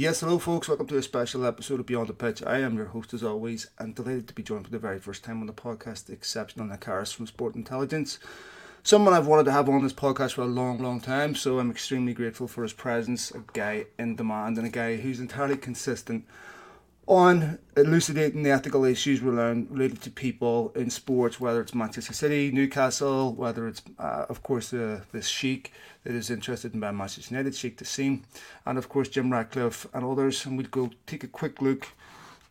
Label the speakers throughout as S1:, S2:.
S1: Yes, hello, folks. Welcome to a special episode of Beyond the Pitch. I am your host, as always, and delighted to be joined for the very first time on the podcast, the exceptional Nick Harris from Sport Intelligence. Someone I've wanted to have on this podcast for a long, long time, so I'm extremely grateful for his presence. A guy in demand and a guy who's entirely consistent on elucidating the ethical issues related to people in sports, whether it's Manchester City, Newcastle, whether it's, uh, of course, uh, this Sheikh that is interested in Manchester United, Sheikh Jassim, and of course Jim Ratcliffe and others. And we'll go take a quick look.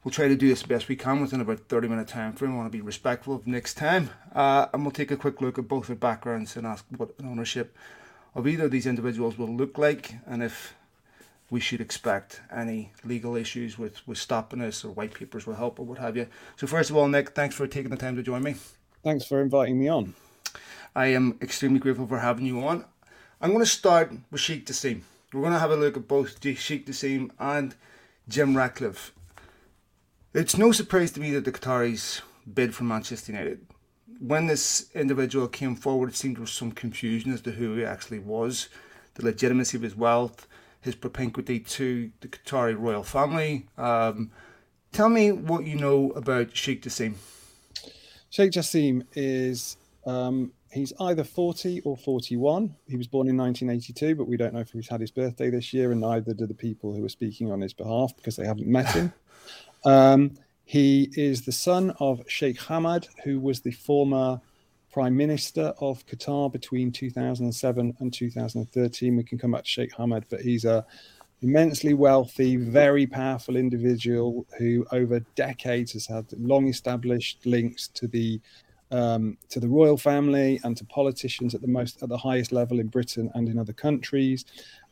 S1: We'll try to do this the best we can within about 30 minute time frame. I want to be respectful of next time. Uh, and we'll take a quick look at both their backgrounds and ask what ownership of either of these individuals will look like and if we should expect any legal issues with, with stopping us or white papers will help or what have you. So, first of all, Nick, thanks for taking the time to join me.
S2: Thanks for inviting me on.
S1: I am extremely grateful for having you on. I'm going to start with Sheikh Jassim. We're going to have a look at both Sheikh Jassim and Jim Ratcliffe. It's no surprise to me that the Qataris bid for Manchester United. When this individual came forward, it seemed there was some confusion as to who he actually was, the legitimacy of his wealth, his propinquity to the Qatari royal family. Um, tell me what you know about Sheikh Jassim.
S2: Sheikh Jassim is um, he's either 40 or 41. He was born in 1982, but we don't know if he's had his birthday this year, and neither do the people who are speaking on his behalf because they haven't met him. um, he is the son of Sheikh Hamad, who was the former Prime Minister of Qatar between 2007 and 2013. We can come back to Sheikh Hamad, but he's a immensely wealthy, very powerful individual who, over decades, has had long established links to the um, to the royal family and to politicians at the most at the highest level in Britain and in other countries.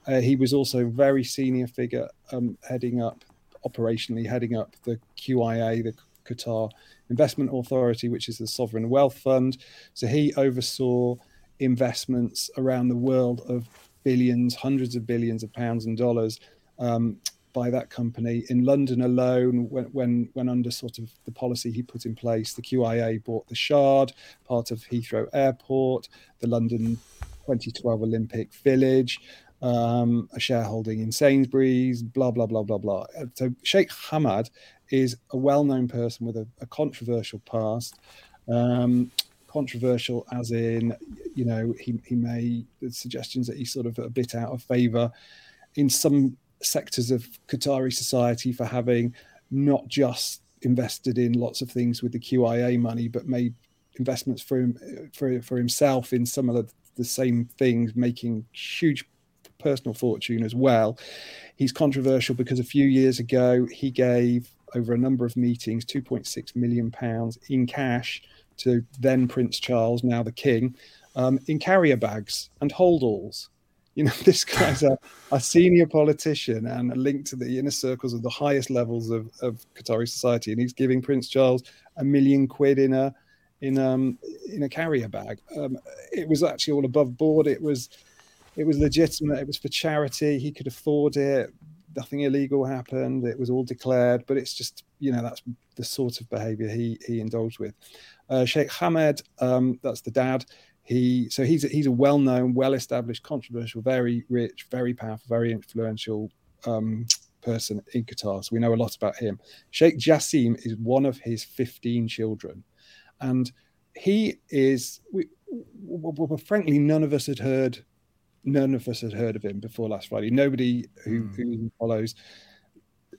S2: Uh, he was also a very senior figure, um, heading up operationally, heading up the QIA, the Qatar Investment Authority, which is the sovereign wealth fund. So he oversaw investments around the world of billions, hundreds of billions of pounds and dollars um, by that company. In London alone, when, when, when under sort of the policy he put in place, the QIA bought the Shard, part of Heathrow Airport, the London 2012 Olympic Village. Um, a shareholding in Sainsbury's, blah blah blah blah blah. So Sheikh Hamad is a well-known person with a, a controversial past. Um, controversial as in, you know, he, he may suggestions that he's sort of a bit out of favour in some sectors of Qatari society for having not just invested in lots of things with the QIA money, but made investments for him, for for himself in some of the, the same things, making huge personal fortune as well. He's controversial because a few years ago he gave over a number of meetings 2.6 million pounds in cash to then Prince Charles, now the King, um, in carrier bags and holdalls. You know, this guy's a, a, senior politician and a link to the inner circles of the highest levels of, of Qatari society, and he's giving Prince Charles a million quid in a in um in a carrier bag. Um, it was actually all above board. It was it was legitimate. It was for charity. He could afford it nothing illegal happened. It was all declared, but it's just you know that's the sort of behaviour he he indulged with. Uh, Sheikh Hamad, um, that's the dad. He so he's a, he's a well-known, well-established, controversial, very rich, very powerful, very influential um, person in Qatar. So we know a lot about him. Sheikh Jassim is one of his 15 children, and he is. We, well, frankly, none of us had heard none of us had heard of him before last Friday. Nobody who, mm. who follows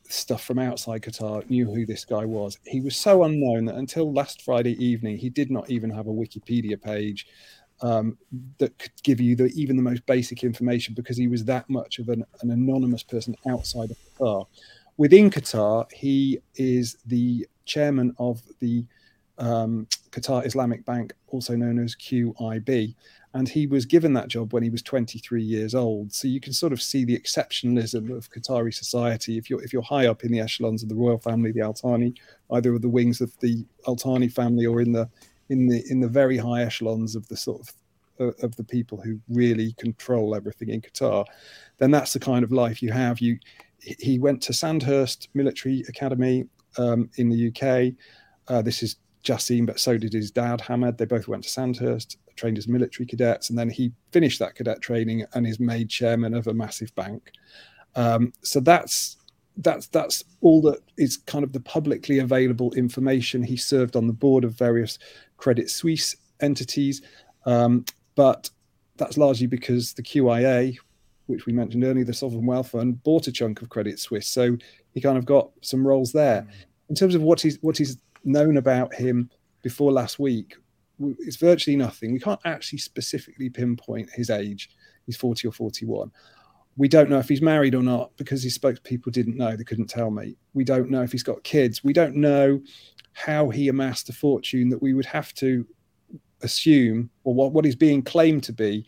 S2: stuff from outside Qatar knew who this guy was. He was so unknown that until last Friday evening, he did not even have a Wikipedia page um, that could give you the, even the most basic information because he was that much of an, an anonymous person outside of Qatar. Within Qatar, he is the chairman of the um, Qatar Islamic Bank, also known as QIB and he was given that job when he was 23 years old. So you can sort of see the exceptionalism of Qatari society. If you're if you're high up in the echelons of the royal family, the Al Thani, either of the wings of the Al Thani family or in the in the in the very high echelons of the sort of uh, of the people who really control everything in Qatar, then that's the kind of life you have. You he went to Sandhurst Military Academy um, in the UK. Uh, this is Jassim, but so did his dad Hamad. They both went to Sandhurst trained as military cadets, and then he finished that cadet training and is made chairman of a massive bank. Um, so that's that's that's all that is kind of the publicly available information. He served on the board of various Credit Suisse entities, um, but that's largely because the QIA, which we mentioned earlier, the Sovereign Wealth Fund, bought a chunk of Credit Suisse, so he kind of got some roles there. Mm. In terms of what he's what he's known about him before last week, it's virtually nothing. We can't actually specifically pinpoint his age. He's 40 or 41. We don't know if he's married or not because his spokespeople didn't know. They couldn't tell me. We don't know if he's got kids. We don't know how he amassed a fortune that we would have to assume, or what, what is being claimed to be,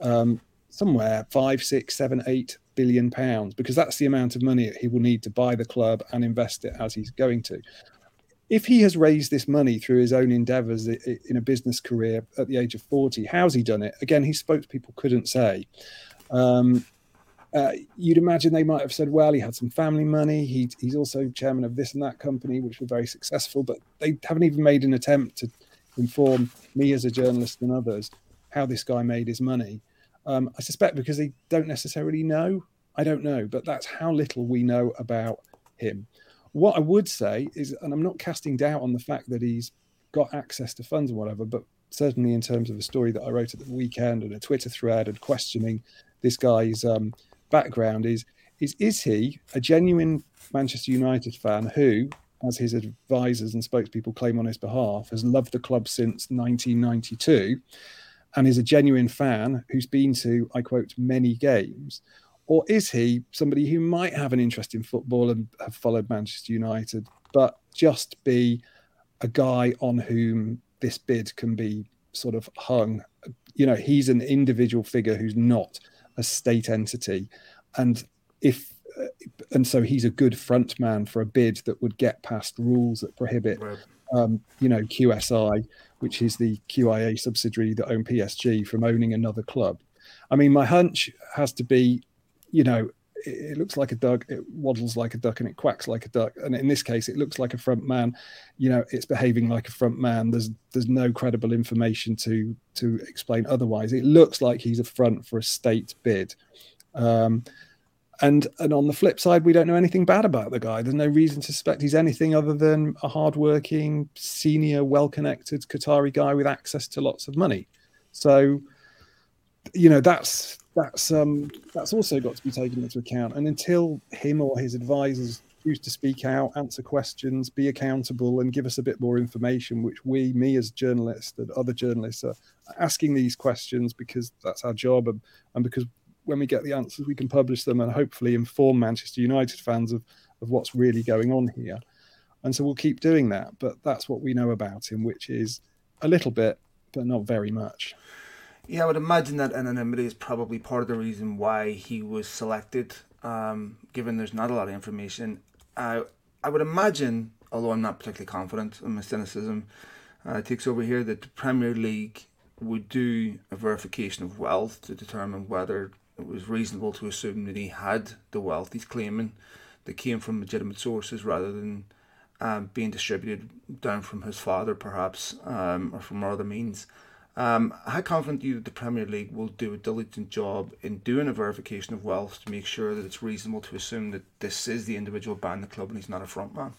S2: um, somewhere five, six, seven, eight billion pounds, because that's the amount of money he will need to buy the club and invest it as he's going to if he has raised this money through his own endeavors in a business career at the age of 40, how's he done it? Again, his spokespeople couldn't say. Um, uh, you'd imagine they might have said, well, he had some family money. He, he's also chairman of this and that company, which were very successful, but they haven't even made an attempt to inform me as a journalist and others how this guy made his money. Um, I suspect because they don't necessarily know. I don't know, but that's how little we know about him. What I would say is, and I'm not casting doubt on the fact that he's got access to funds or whatever, but certainly in terms of a story that I wrote at the weekend and a Twitter thread and questioning this guy's um, background is is is he a genuine Manchester United fan who, as his advisors and spokespeople claim on his behalf, has loved the club since 1992 and is a genuine fan who's been to, I quote, many games? Or is he somebody who might have an interest in football and have followed Manchester United, but just be a guy on whom this bid can be sort of hung? You know, he's an individual figure who's not a state entity. And if and so he's a good front man for a bid that would get past rules that prohibit right. um, you know QSI, which is the QIA subsidiary that own PSG, from owning another club. I mean, my hunch has to be you know, it, looks like a duck, it waddles like a duck, and it quacks like a duck. And in this case, it looks like a front man. You know, it's behaving like a front man. There's there's no credible information to to explain otherwise. It looks like he's a front for a state bid. Um, and and on the flip side, we don't know anything bad about the guy. There's no reason to suspect he's anything other than a hardworking, senior, well-connected Qatari guy with access to lots of money. So, you know, that's that's um, that's also got to be taken into account. And until him or his advisors choose to speak out, answer questions, be accountable, and give us a bit more information, which we, me as journalists and other journalists, are asking these questions because that's our job, and, and because when we get the answers, we can publish them and hopefully inform Manchester United fans of of what's really going on here. And so we'll keep doing that. But that's what we know about him, which is a little bit, but not very much.
S1: Yeah, I would imagine that anonymity is probably part of the reason why he was selected, um, given there's not a lot of information. I I would imagine, although I'm not particularly confident in my cynicism uh, takes over here, that the Premier League would do a verification of wealth to determine whether it was reasonable to assume that he had the wealth he's claiming that came from legitimate sources rather than um, being distributed down from his father, perhaps, um, or from other means. Um, how confident are you that the Premier League will do a diligent job in doing a verification of wealth to make sure that it's reasonable to assume that this is the individual buying the club and he's not a front man?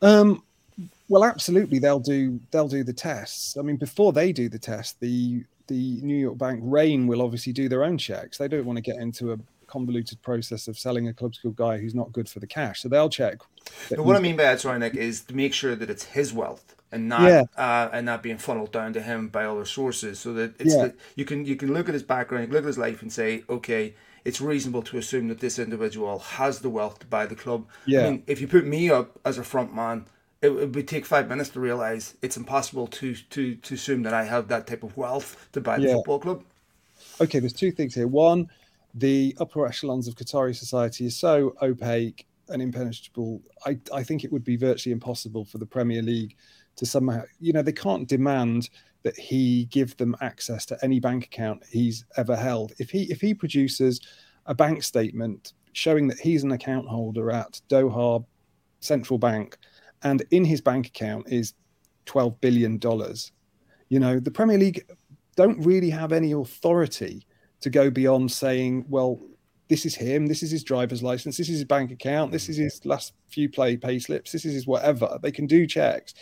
S2: Um, well, absolutely, they'll do they'll do the tests. I mean, before they do the test, the the New York Bank Raine will obviously do their own checks. They don't want to get into a convoluted process of selling a club school guy who's not good for the cash. So they'll check.
S1: what I mean by that, sorry, Nick, is to make sure that it's his wealth and not yeah. uh, and not being funneled down to him by other sources. So that it's yeah. the, you can you can look at his background, look at his life, and say, okay, it's reasonable to assume that this individual has the wealth to buy the club. Yeah. I mean, if you put me up as a front man, it, it would take five minutes to realize it's impossible to to to assume that I have that type of wealth to buy the yeah. football club.
S2: Okay, there's two things here. One, the upper echelons of Qatari society is so opaque and impenetrable. I, I think it would be virtually impossible for the Premier League to somehow, you know, they can't demand that he give them access to any bank account he's ever held. If he if he produces a bank statement showing that he's an account holder at Doha Central Bank, and in his bank account is twelve billion dollars, you know, the Premier League don't really have any authority to go beyond saying, well, this is him, this is his driver's license, this is his bank account, this is his last few play pay slips, this is his whatever. They can do checks.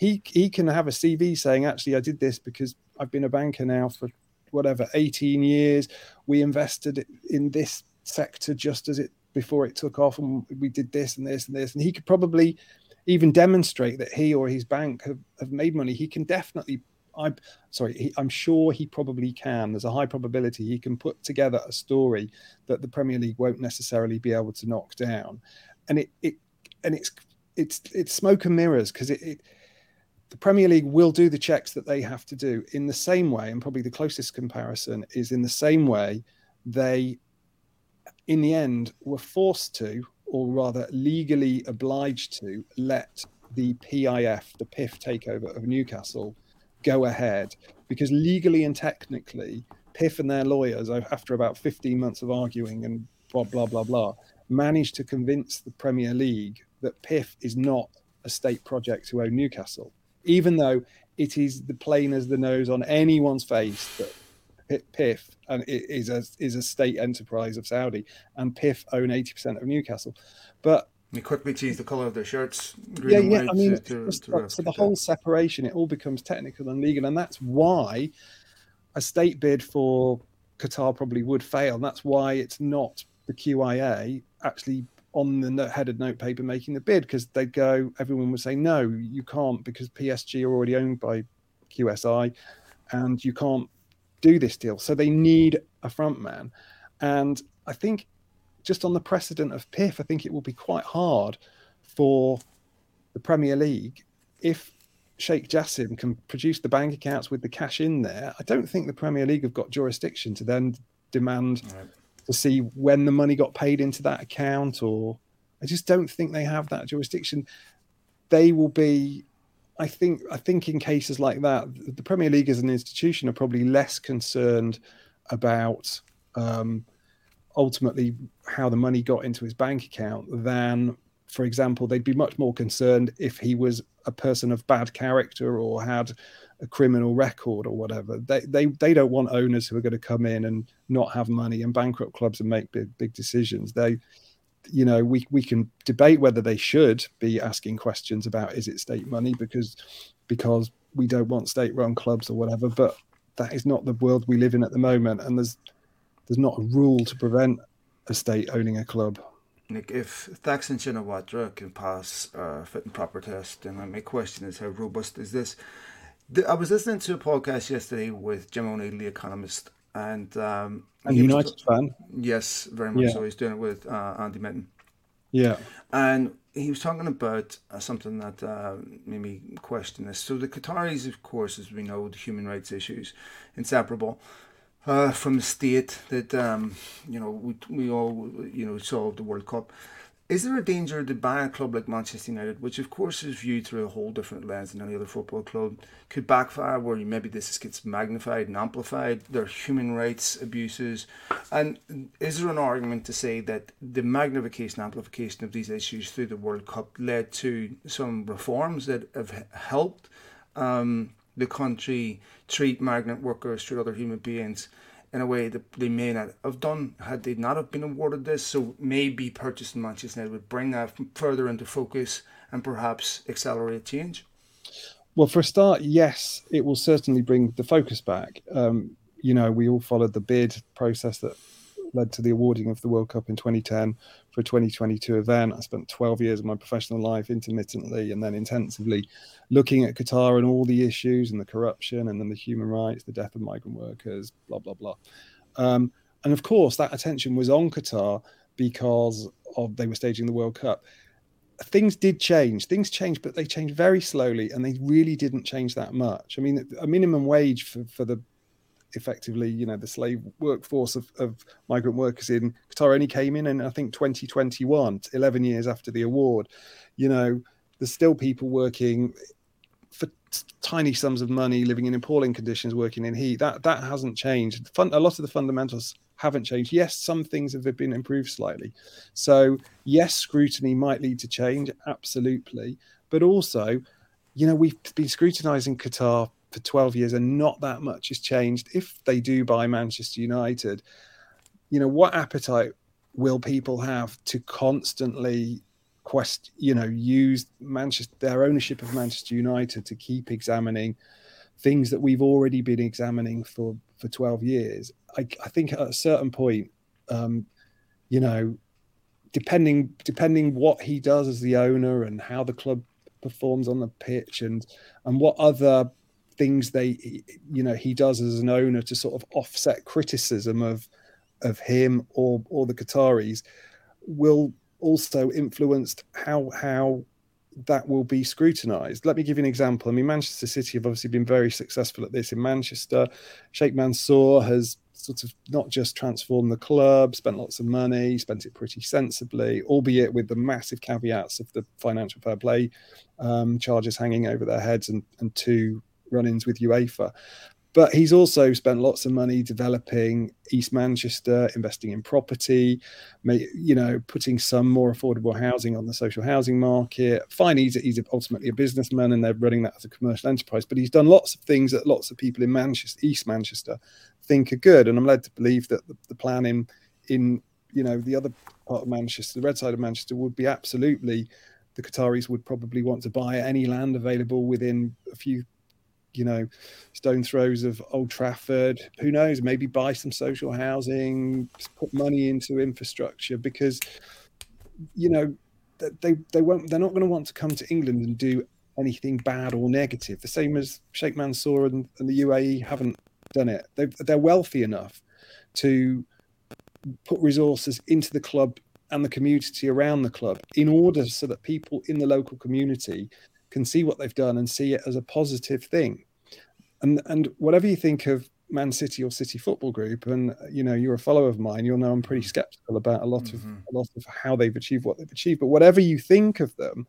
S2: He he can have a CV saying, actually, I did this because I've been a banker now for whatever 18 years. We invested in this sector just as it before it took off, and we did this and this and this. And he could probably even demonstrate that he or his bank have, have made money. He can definitely I'm sorry, he, I'm sure he probably can. There's a high probability he can put together a story that the Premier League won't necessarily be able to knock down, and it it and it's it's it's smoke and mirrors because it, it the Premier League will do the checks that they have to do in the same way, and probably the closest comparison is in the same way they, in the end, were forced to, or rather legally obliged to, let the PIF, the PIF takeover of Newcastle, go ahead. Because legally and technically, PIF and their lawyers, after about 15 months of arguing and blah, blah, blah, blah, managed to convince the Premier League that PIF is not a state project to own Newcastle, even though it is the plain as the nose on anyone's face that PIF and it is a is a state enterprise of Saudi, and PIF own 80% of Newcastle. But
S1: they quickly change the color of their shirts.
S2: Yeah, yeah. I mean, to, to, uh, so the whole separation, it all becomes technical and legal, and that's why a state bid for Qatar probably would fail. And that's why it's not the QIA actually on the headed note paper making the bid because they'd go. Everyone would say no, you can't because PSG are already owned by QSI, and you can't do this deal. So they need a front man, and I think just on the precedent of PIF, I think it will be quite hard for the Premier League if Sheikh Jassim can produce the bank accounts with the cash in there. I don't think the Premier League have got jurisdiction to then demand right. To see when the money got paid into that account, or I just don't think they have that jurisdiction. They will be. I think I think in cases like that, the Premier League as an institution are probably less concerned about um, ultimately how the money got into his bank account than for example they'd be much more concerned if he was a person of bad character or had a criminal record or whatever they they, they don't want owners who are going to come in and not have money and bankrupt clubs and make big big decisions they you know we we can debate whether they should be asking questions about is it state money because because we don't want state run clubs or whatever but that is not the world we live in at the moment and there's there's not a rule to prevent a state owning a club.
S1: Nick, if Thaksin Shinawatra can pass a fit and proper test, then my question is how robust is this? I was listening to a podcast yesterday with Jim O'Neill, the economist, and um,
S2: a United was, fan.
S1: Yes, very much yeah. so. He's doing it with uh, Andy Mitten.
S2: Yeah,
S1: and he was talking about uh, something that uh, made me question this. So the Qataris, of course, as we know, the human rights issues inseparable uh, from the state that um, you know we, we all you know saw the World Cup. Is there a danger that by a club like Manchester United, which of course is viewed through a whole different lens than any other football club, could backfire where maybe this gets magnified and amplified? There are human rights abuses, and is there an argument to say that the magnification amplification of these issues through the World Cup led to some reforms that have helped? Um, the country treat migrant workers, treat other human beings in a way that they may not have done had they not have been awarded this. So maybe purchasing Manchester United would bring that further into focus and perhaps accelerate change.
S2: Well, for a start, yes, it will certainly bring the focus back. Um, you know, we all followed the bid process that led to the awarding of the World Cup in 2010 for a 2022 event. I spent 12 years of my professional life intermittently and then intensively looking at Qatar and all the issues and the corruption and then the human rights, the death of migrant workers, blah, blah, blah. Um, and of course, that attention was on Qatar because of they were staging the World Cup. Things did change. Things changed, but they changed very slowly, and they really didn't change that much. I mean, a minimum wage for, for the effectively, you know, the slave workforce of, of migrant workers in Qatar only came in in I think 2021, 11 years after the award. You know, there's still people working for tiny sums of money, living in appalling conditions, working in heat. That that hasn't changed. Fun, a lot of the fundamentals haven't changed. Yes, some things have been improved slightly. So yes, scrutiny might lead to change, absolutely. But also, you know, we've been scrutinizing Qatar for 12 years and not that much has changed. If they do buy Manchester United, you know, what appetite will people have to constantly quest you know use manchester their ownership of manchester united to keep examining things that we've already been examining for for 12 years i, I think at a certain point um you know depending depending what he does as the owner and how the club performs on the pitch and and what other things they you know he does as an owner to sort of offset criticism of of him or or the Qataris will also influence how how that will be scrutinized. Let me give you an example. I mean, Manchester City have obviously been very successful at this in Manchester. Sheikh Mansour has sort of not just transformed the club, spent lots of money, spent it pretty sensibly, albeit with the massive caveats of the financial fair play um, charges hanging over their heads and, and two run ins with UEFA. But he's also spent lots of money developing East Manchester, investing in property, you know, putting some more affordable housing on the social housing market. Fine, he's, he's ultimately a businessman and they're running that as a commercial enterprise. But he's done lots of things that lots of people in Manchester, East Manchester, think are good. And I'm led to believe that the, the plan in, in you know, the other part of Manchester, the red side of Manchester, would be absolutely the Qataris would probably want to buy any land available within a few you know, stone throws of Old Trafford. Who knows? Maybe buy some social housing, put money into infrastructure because, you know, they they won't. They're not going to want to come to England and do anything bad or negative. The same as Sheikh Mansour and, and the UAE haven't done it. they they're wealthy enough to put resources into the club and the community around the club in order so that people in the local community can see what they've done and see it as a positive thing. And and whatever you think of Man City or City Football Group, and you know you're a follower of mine, you'll know I'm pretty mm-hmm. skeptical about a lot mm-hmm. of a lot of how they've achieved what they've achieved. But whatever you think of them,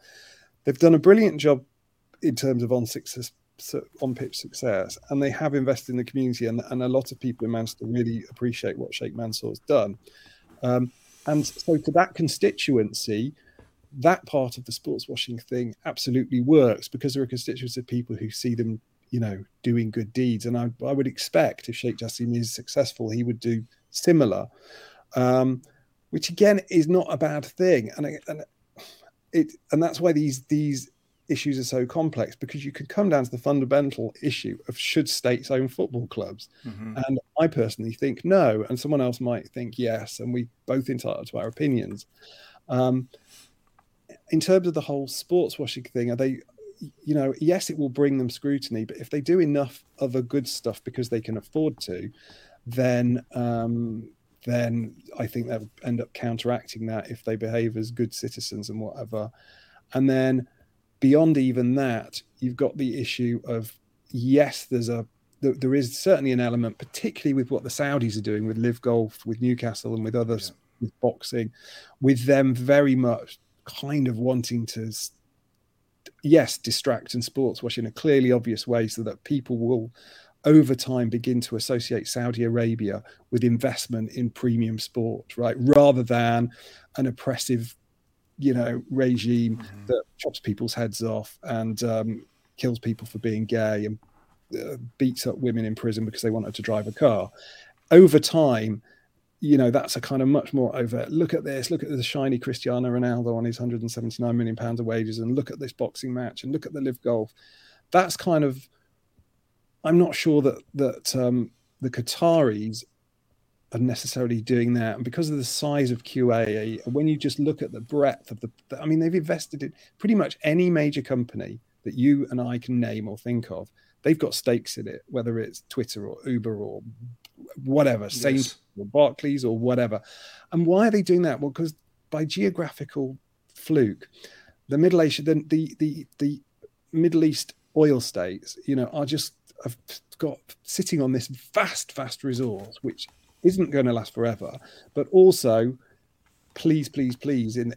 S2: they've done a brilliant job in terms of on success on pitch success, and they have invested in the community, and, and a lot of people in Manchester really appreciate what Sheikh Mansour's done. Um, and so to that constituency, that part of the sports washing thing absolutely works because there are constituents of people who see them, you know, doing good deeds. And I, I would expect if Sheikh Jassim is successful, he would do similar, um, which again is not a bad thing. And, and it and that's why these these issues are so complex because you could come down to the fundamental issue of should states own football clubs mm-hmm. and i personally think no and someone else might think yes and we both entitled to our opinions um, in terms of the whole sports washing thing, are they, you know, yes, it will bring them scrutiny, but if they do enough other good stuff because they can afford to, then um, then I think they'll end up counteracting that if they behave as good citizens and whatever. And then beyond even that, you've got the issue of yes, there's a there is certainly an element, particularly with what the Saudis are doing with LIV Golf, with Newcastle, and with others, yeah. with boxing, with them very much kind of wanting to yes distract and sports wash in a clearly obvious way so that people will over time begin to associate Saudi Arabia with investment in premium sport, right? Rather than an oppressive, you know, regime mm-hmm. that chops people's heads off and um, kills people for being gay and uh, beats up women in prison because they wanted to drive a car. Over time, you know, that's a kind of much more overt. Look at this. Look at the shiny Cristiano Ronaldo on his 179 million pounds of wages, and look at this boxing match, and look at the LIV Golf. That's kind of. I'm not sure that that um, the Qataris are necessarily doing that, and because of the size of QIA, when you just look at the breadth of the, I mean, they've invested in pretty much any major company that you and I can name or think of. They've got stakes in it, whether it's Twitter or Uber or whatever, yes. Saint or Barclays or whatever. And why are they doing that? Well, because by geographical fluke, the Middle East, the, the the the Middle East oil states, you know, are just have got sitting on this vast, vast resource, which isn't going to last forever, but also please, please, please, in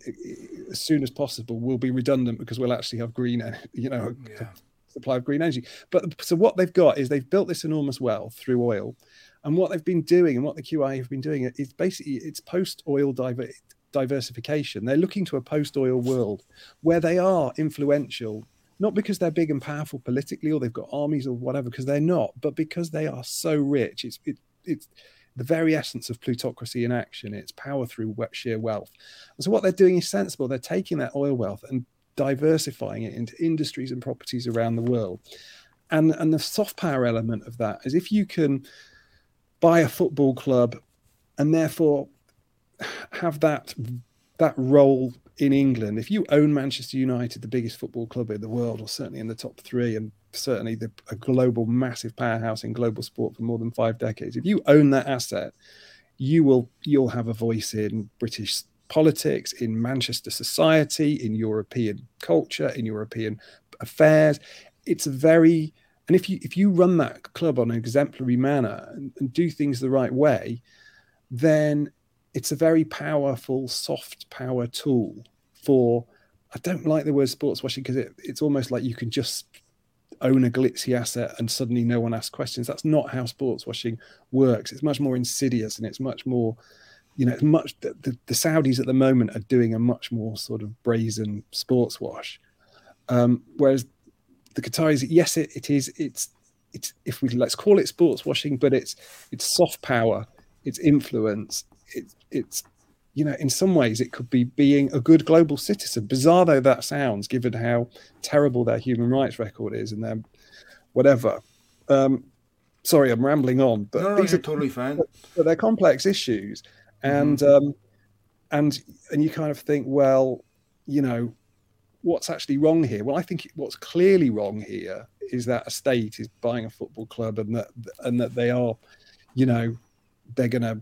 S2: as soon as possible, will be redundant because we'll actually have green, you know, yeah. supply of green energy. But so what they've got is they've built this enormous wealth through oil, and what they've been doing and what the QI have been doing is basically it's post oil diver- diversification. They're looking to a post oil world where they are influential, not because they're big and powerful politically or they've got armies or whatever, because they're not, but because they are so rich. It's it, it's the very essence of plutocracy in action. It's power through sheer wealth. And so what they're doing is sensible. They're taking that oil wealth and diversifying it into industries and properties around the world. And and the soft power element of that is if you can buy a football club and therefore have that that role in England. If you own Manchester United, the biggest football club in the world, or certainly in the top three, and certainly the, a global massive powerhouse in global sport for more than five decades, if you own that asset, you will you'll have a voice in British politics, in Manchester society, in European culture, in European affairs. It's a very and if you if you run that club on an exemplary manner and, and do things the right way, then it's a very powerful soft power tool for I don't like the word sports washing because it, it's almost like you can just own a glitzy asset and suddenly no one asks questions. That's not how sports washing works. It's much more insidious and it's much more, you know, it's much the, the, Saudis at the moment are doing a much more sort of brazen sports wash. Um, whereas the Qataris, yes, it, it is. It's it's if we let's call it sports washing, but it's it's soft power, it's influence, it's it's you know in some ways it could be being a good global citizen. Bizarre though that sounds, given how terrible their human rights record is and their whatever. Um, sorry, I'm rambling on, but
S1: no, no, these are totally fine.
S2: But they're complex issues, and mm-hmm. um, and and you kind of think, well, you know, what's actually wrong here? Well, I think what's clearly wrong here is that a state is buying a football club and that and that they are, you know, they're going to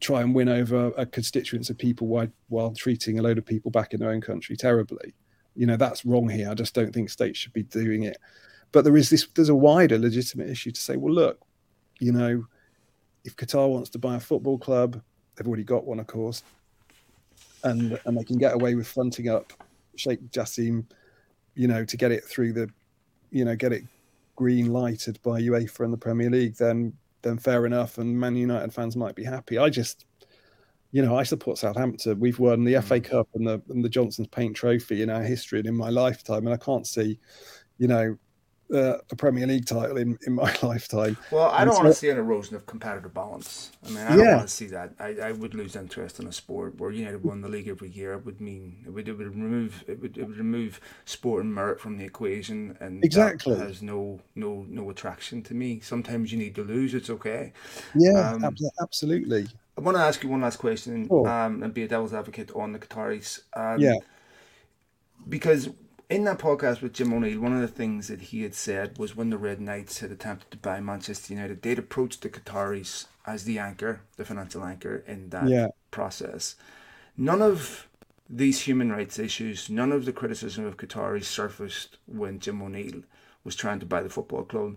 S2: try and win over a constituents of people while, while treating a load of people back in their own country terribly. You know, that's wrong here. I just don't think states should be doing it. But there is this, there's a wider legitimate issue to say, well, look, you know, if Qatar wants to buy a football club, they've already got one, of course, and and they can get away with fronting up Sheikh Jassim, you know, to get it through the, you know, get it green lighted by UEFA and the Premier League, then then fair enough, and Man United fans might be happy. I just, you know, I support Southampton. We've won the FA mm. Cup and the and the Johnstone's Paint Trophy in our history and in my lifetime, and I can't see, you know, uh, a Premier League title in, in my lifetime.
S1: Well, I don't want to see an erosion of competitive balance. I mean, I don't want to see that. I, I would lose interest in a sport where United won the league every year. It would mean it would, it would remove it would, it would remove sport and merit from the equation, and
S2: exactly
S1: has no no no attraction to me. Sometimes you need to lose. It's okay.
S2: Yeah, um, absolutely.
S1: I want to ask you one last question, oh. um, and be a devil's advocate on the Qataris. Um,
S2: yeah.
S1: Because in that podcast with Jim O'Neill, one of the things that he had said was when the Red Knights had attempted to buy Manchester United, they'd approached the Qataris as the anchor, the financial anchor in that yeah. process. None of these human rights issues, none of the criticism of Qataris surfaced when Jim O'Neill was trying to buy the football club.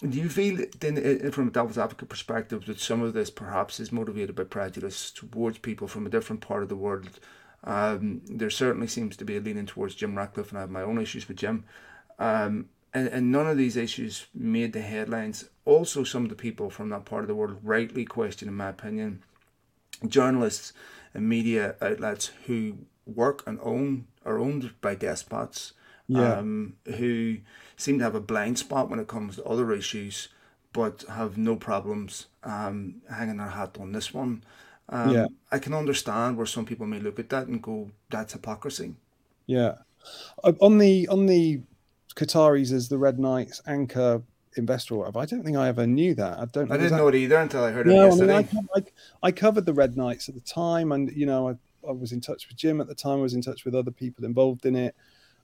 S1: Do you feel, then, eh, eh, from a devil's advocate perspective, that some of this perhaps is motivated by prejudice towards people from a different part of the world um, there certainly seems to be a leaning towards Jim Ratcliffe, and I have my own issues with Jim. Um, and, and none of these issues made the headlines. Also, some of the people from that part of the world rightly question, in my opinion, journalists and media outlets who work and own are owned by despots, yeah. um, who seem to have a blind spot when it comes to other issues, but have no problems um, hanging their hat on this one. Um, yeah. I can understand where some people may look at that and go, "That's hypocrisy."
S2: Yeah, uh, on the on the Qataris as the Red Knights anchor investor or I don't think I ever knew that. I don't.
S1: I didn't
S2: that...
S1: know it either until I heard no, it yesterday. I, mean,
S2: I, I, I, covered the Red Knights at the time, and you know, I, I, was in touch with Jim at the time. I was in touch with other people involved in it.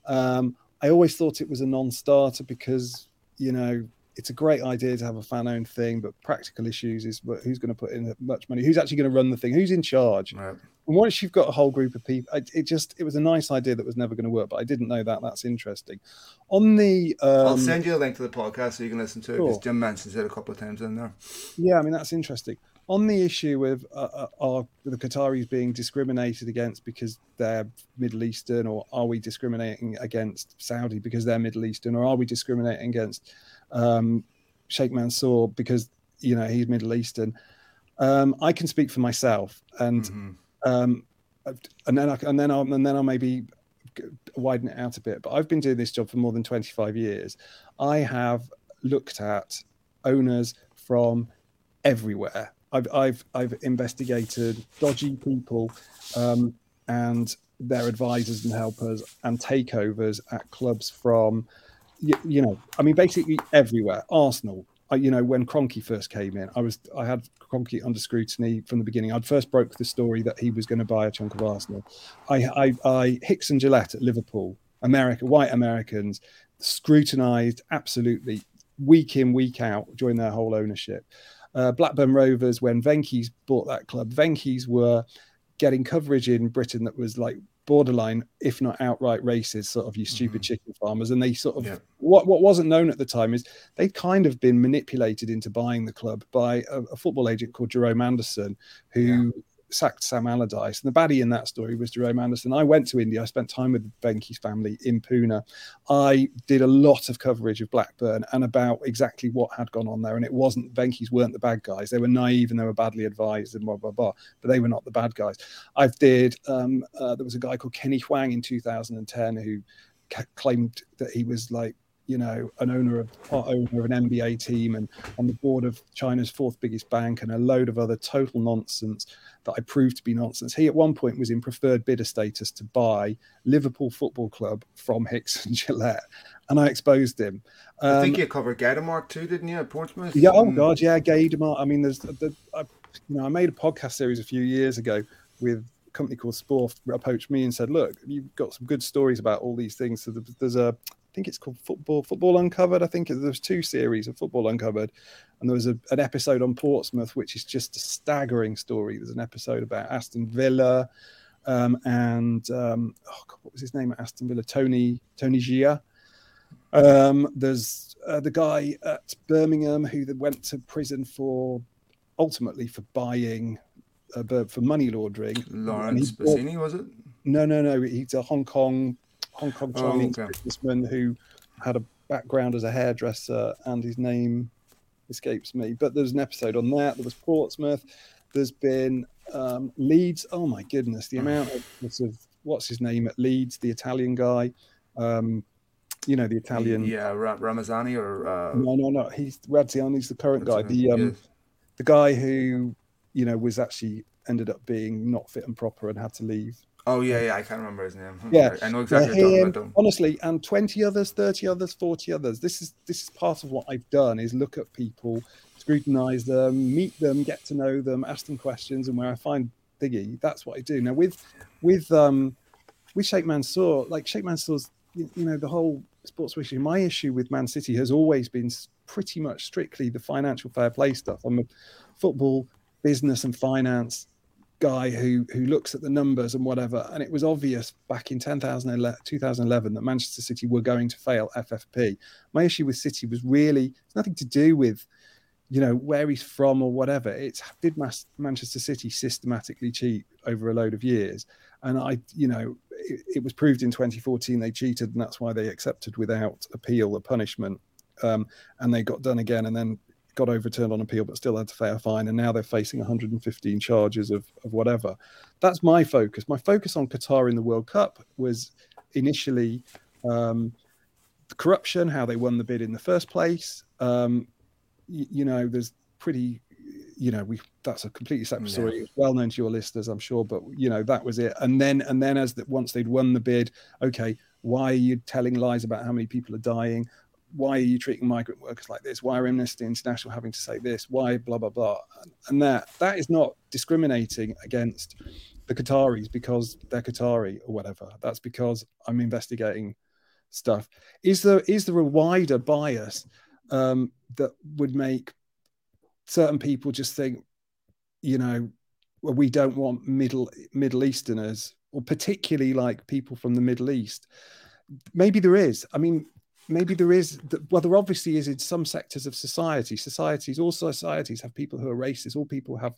S2: Um, I always thought it was a non-starter because you know it's a great idea to have a fan owned thing, but practical issues is who's going to put in much money, who's actually going to run the thing, who's in charge. Right. And once you've got a whole group of people, it, it, just it was a nice idea that was never going to work, but I didn't know that. That's interesting. On the, um,
S1: I'll send you a link to the podcast so you can listen to it because Jim mentions it a couple of times in there.
S2: Yeah, I mean that's interesting. On the issue with uh, uh, are the Qataris being discriminated against because they're Middle Eastern, or are we discriminating against Saudi because they're Middle Eastern, or are we discriminating against um, Sheikh Mansour because you know he's Middle Eastern. Um, I can speak for myself, and mm-hmm. um, and then I, and then I'll, and then I'll maybe widen it out a bit. But I've been doing this job for more than 25 years. I have looked at owners from everywhere I've I've I've investigated dodgy people um, and their advisors and helpers and takeovers at clubs from you, you know I mean basically everywhere. Arsenal, I, you know, when Kroenke first came in, I was I had Kroenke under scrutiny from the beginning. I'd first broke the story that he was going to buy a chunk of Arsenal. I, I, I Hicks and Gillett at Liverpool, America, white Americans, scrutinised absolutely week in week out during their whole ownership. Uh, Blackburn Rovers, when Venky's bought that club, Venky's were getting coverage in Britain that was like borderline, if not outright racist, sort of you stupid mm-hmm. chicken farmers. And they sort of yeah. what what wasn't known at the time is they'd kind of been manipulated into buying the club by a, a football agent called Jerome Anderson, who yeah sacked Sam Allardyce. And the baddie in that story was Jerome Anderson. I went to India. I spent time with the Venky's family in Pune. I did a lot of coverage of Blackburn and about exactly what had gone on there. And it wasn't Venky's weren't the bad guys. They were naive and they were badly advised and blah blah blah. But they were not the bad guys. I did. Um, uh, there was a guy called Kenny Huang in 2010 who claimed that he was like you know, an owner of part owner of an NBA team and on the board of China's fourth biggest bank and a load of other total nonsense that I proved to be nonsense. He at one point was in preferred bidder status to buy Liverpool Football Club from Hicks and Gillett, and I exposed him.
S1: Um, I think um, you covered Gaydamak too, didn't you, at Portsmouth?
S2: Yeah. Oh God, yeah, Gaydamak. I mean, there's the, I, you know, I made a podcast series a few years ago with a company called Sport approached me and said, "Look, you've got some good stories about all these things. So there's a I think it's called Football Football Uncovered. I think there's two series of Football Uncovered, and there was a, an episode on Portsmouth, which is just a staggering story. There's an episode about Aston Villa, um, and um, oh God, what was his name at Aston Villa? Tony Tony Xia. Um, there's uh, the guy at Birmingham who went to prison for ultimately for buying uh, for money laundering.
S1: Laurence Bassini, was it?
S2: No, no, no. He's a Hong Kong Hong Kong oh, Chinese oh, okay. businessman who had a background as a hairdresser, and his name escapes me. But there's an episode on that. There was Portsmouth. There's been um, Leeds. Oh my goodness, the amount of of what's his name at Leeds, the Italian guy. Um, you know the Italian.
S1: Yeah, Radrizzani or uh...
S2: no, no, no. He's He's the current guy. The um, the guy who you know was actually ended up being not fit and proper and had to leave
S1: Oh yeah, yeah, I can't remember his name.
S2: Yeah,
S1: I know exactly
S2: him, Honestly, and twenty others, thirty others, forty others. This is this is part of what I've done is look at people, scrutinize them, meet them, get to know them, ask them questions, and where I find Biggie, that's what I do. Now with with um with Sheikh Mansour, like Sheikh Mansour's, you, you know, the whole sports issue. My issue with Man City has always been pretty much strictly the financial fair play stuff. I'm a football business and finance guy who who looks at the numbers and whatever. And it was obvious back in 2011 that Manchester City were going to fail FFP. My issue with City was really nothing to do with you know where he's from or whatever. It's did Manchester City systematically cheat over a load of years, and I you know it, it was proved in 2014 they cheated, and that's why they accepted without appeal the punishment. Um, and they got done again, and then got overturned on appeal, but still had to pay a fine. And now they're facing 115 charges of, of whatever. That's my focus. My focus on Qatar in the World Cup was initially um, the corruption, how they won the bid in the first place. Um, you, you know, there's pretty, you know, we that's a completely separate story. Yeah. Well known to your listeners, I'm sure, but you know that was it. And then and then as that once they'd won the bid, okay, why are you telling lies about how many people are dying? Why are you treating migrant workers like this? Why are Amnesty International having to say this? Why blah blah blah? And that that is not discriminating against the Qataris because they're Qatari or whatever. That's because I'm investigating stuff. Is there is there a wider bias um, that would make certain people just think, you know, well, we don't want middle Middle Easterners or particularly like people from the Middle East? Maybe there is. I mean, maybe there is well there obviously is in some sectors of society. Societies all societies have people who are racist. All people have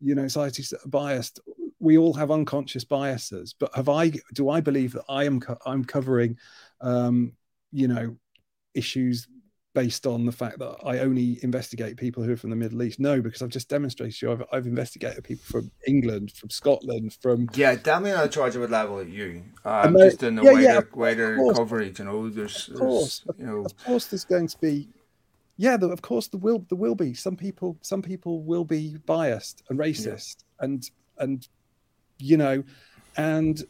S2: you know societies that are biased. We all have unconscious biases but have i do i believe that i am i'm covering um you know issues based on the fact that I only investigate people who are from the Middle East. No, because I've just demonstrated to you, I've, I've investigated people from England, from Scotland, from
S1: yeah. Damn me, I charge would level at you. Um, just in the yeah, wider, yeah, wider coverage, you know. There's,
S2: of course,
S1: there's, you know,
S2: of course, there's going to be yeah, of course there will there will be some people some people will be biased and racist yeah. and and you know and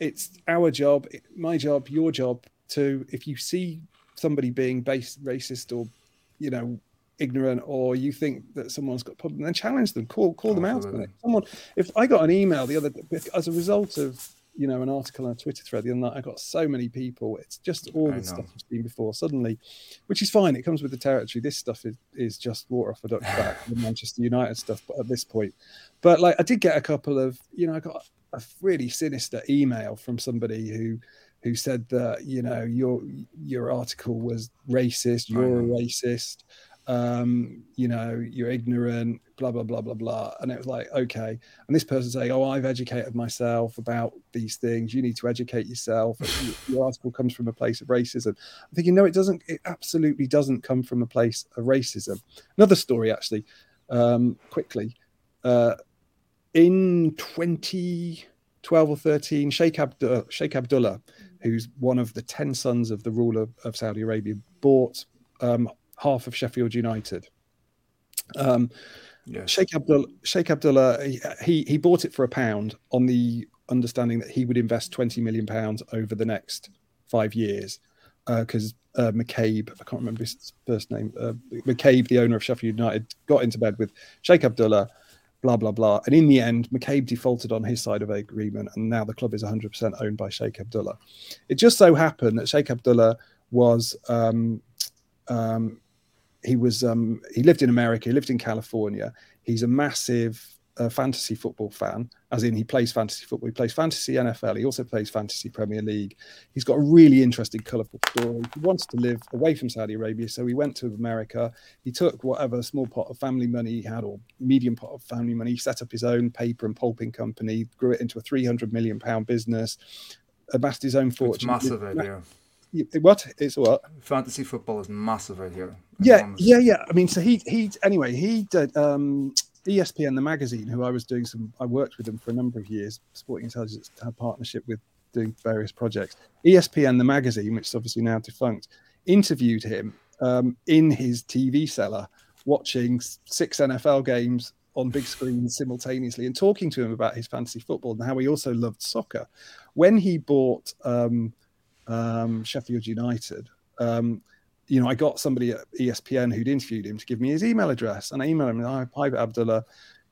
S2: it's our job my job your job to if you see somebody being base racist or you know ignorant or you think that someone's got a problem then challenge them call call them out someone if i got an email the other as a result of you know an article on a Twitter thread the other night. I got so many people. It's just all the stuff I've seen before suddenly, which is fine. It comes with the territory. This stuff is, is just water off a duck's back. the Manchester United stuff, but at this point, but like I did get a couple of you know I got a really sinister email from somebody who who said that you know your your article was racist. You're a racist um, you know, you're ignorant, blah, blah, blah, blah, blah. And it was like, okay. And this person saying, oh, I've educated myself about these things. You need to educate yourself. Your article comes from a place of racism. I'm thinking, no, it doesn't. It absolutely doesn't come from a place of racism. Another story, actually, um, quickly. Uh, in 2012 or 13, Sheikh, Abdullah, Sheikh Abdullah, who's one of the 10 sons of the ruler of Saudi Arabia, bought um, half of Sheffield United. Um, yes. Sheikh Abdullah, Sheikh Abdullah, he he bought it for a pound on the understanding that he would invest twenty million pounds over the next five years, because uh, uh, McCabe, I can't remember his first name, uh, McCabe, the owner of Sheffield United, got into bed with Sheikh Abdullah. Blah blah blah, and in the end, McCabe defaulted on his side of agreement, and now the club is 100% owned by Sheikh Abdullah. It just so happened that Sheikh Abdullah was um, um, he was um, he lived in America, he lived in California. He's a massive uh, fantasy football fan, as in he plays fantasy football. He plays fantasy NFL. He also plays fantasy Premier League. He's got a really interesting, colourful story. He wants to live away from Saudi Arabia, so he went to America. He took whatever small pot of family money he had, or medium pot of family money. He set up his own paper and pulping company, grew it into a three hundred million pound business, amassed his own fortune.
S1: It's massive, yeah.
S2: What? It's what?
S1: Fantasy football is massive out here.
S2: Yeah, yeah, yeah. I mean, so he he anyway. He did um, ESPN the magazine, who I was doing some. I worked with them for a number of years. Sporting Intelligence had partnership with doing various projects. ESPN the magazine, which is obviously now defunct, interviewed him um, in his TV cellar, watching six NFL games on big screens simultaneously and talking to him about his fantasy football and how he also loved soccer. When he bought um, um, Sheffield United, um, you know, I got somebody at ESPN who'd interviewed him to give me his email address, and I emailed him. Hi, hi Abdullah.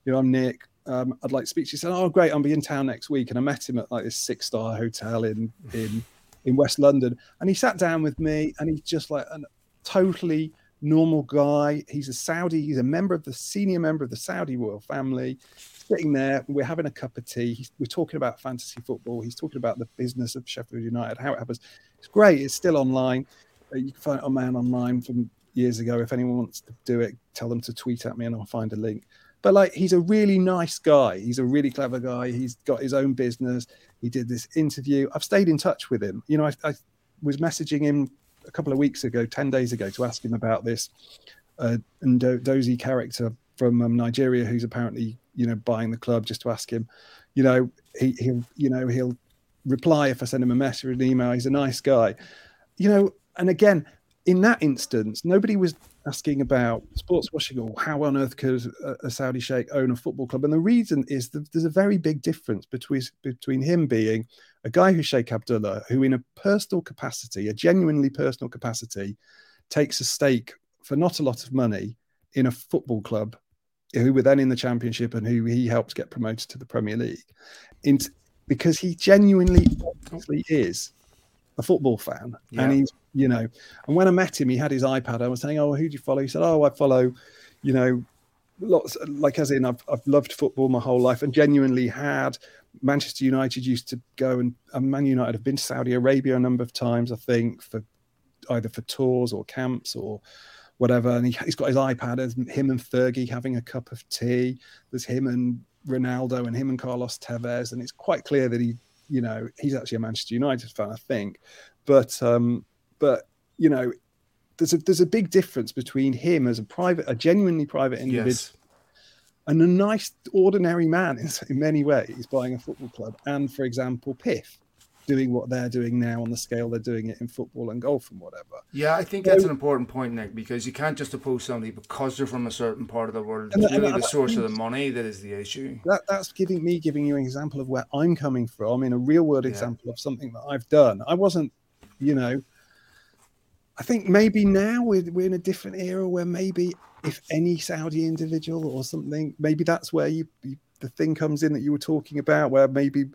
S2: You know, I'm Nick. Um, I'd like to speak to you. He said, "Oh, great! I'll be in town next week." And I met him at like this six-star hotel in in in West London, and he sat down with me, and he's just like a totally normal guy. He's a Saudi. He's a member of the senior member of the Saudi royal family sitting there, we're having a cup of tea. He's, we're talking about fantasy football. He's talking about the business of Sheffield United, how it happens. It's great. It's still online. Uh, you can find it on Mail Online from years ago. If anyone wants to do it, tell them to tweet at me and I'll find a link. But like, he's a really nice guy. He's a really clever guy. He's got his own business. He did this interview. I've stayed in touch with him. You know, I, I was messaging him a couple of weeks ago, 10 days ago, to ask him about this uh, Ndozi character from um, Nigeria who's apparently you know buying the club just to ask him you know he, he'll you know he'll reply if i send him a message or an email he's a nice guy you know and again in that instance nobody was asking about sports washing or how on earth could a, saudi sheikh own a football club. And the reason is that there's a very big difference between between him being a guy who's sheikh abdullah who in a personal capacity a genuinely personal capacity takes a stake for not a lot of money in a football club who were then in the championship and who he helped get promoted to the Premier League, in, because he genuinely is a football fan, yeah. and he's you know. And when I met him, he had his iPad. I was saying, "Oh, who do you follow?" He said, "Oh, I follow, you know, lots like as in I've I've loved football my whole life and genuinely had." Manchester United used to go and, and Man United have been to Saudi Arabia a number of times, I think, for either for tours or camps or whatever. And he, has got his iPad. There's him and Fergie having a cup of tea. There's him and Ronaldo and him and Carlos Tevez. And it's quite clear that he, you know, he's actually a Manchester United fan, I think. But, um, but you know, there's a there's a big difference between him as a private, a genuinely private individual. Yes. And a nice, ordinary man in, in many ways buying a football club, and for example, PIF, doing what they're doing now on the scale they're doing it in football and golf and whatever.
S1: Yeah, I think that's an important point, Nick, because you can't just oppose somebody because they're from a certain part of the world. It's really the source of the money that is the issue.
S2: That, that's giving me giving you an example of where I'm coming from in a real world yeah. example of something that I've done. I wasn't, you know, I think maybe now we're, we're in a different era where maybe if any Saudi individual or something, maybe that's where you, you the thing comes in that you were talking about, where maybe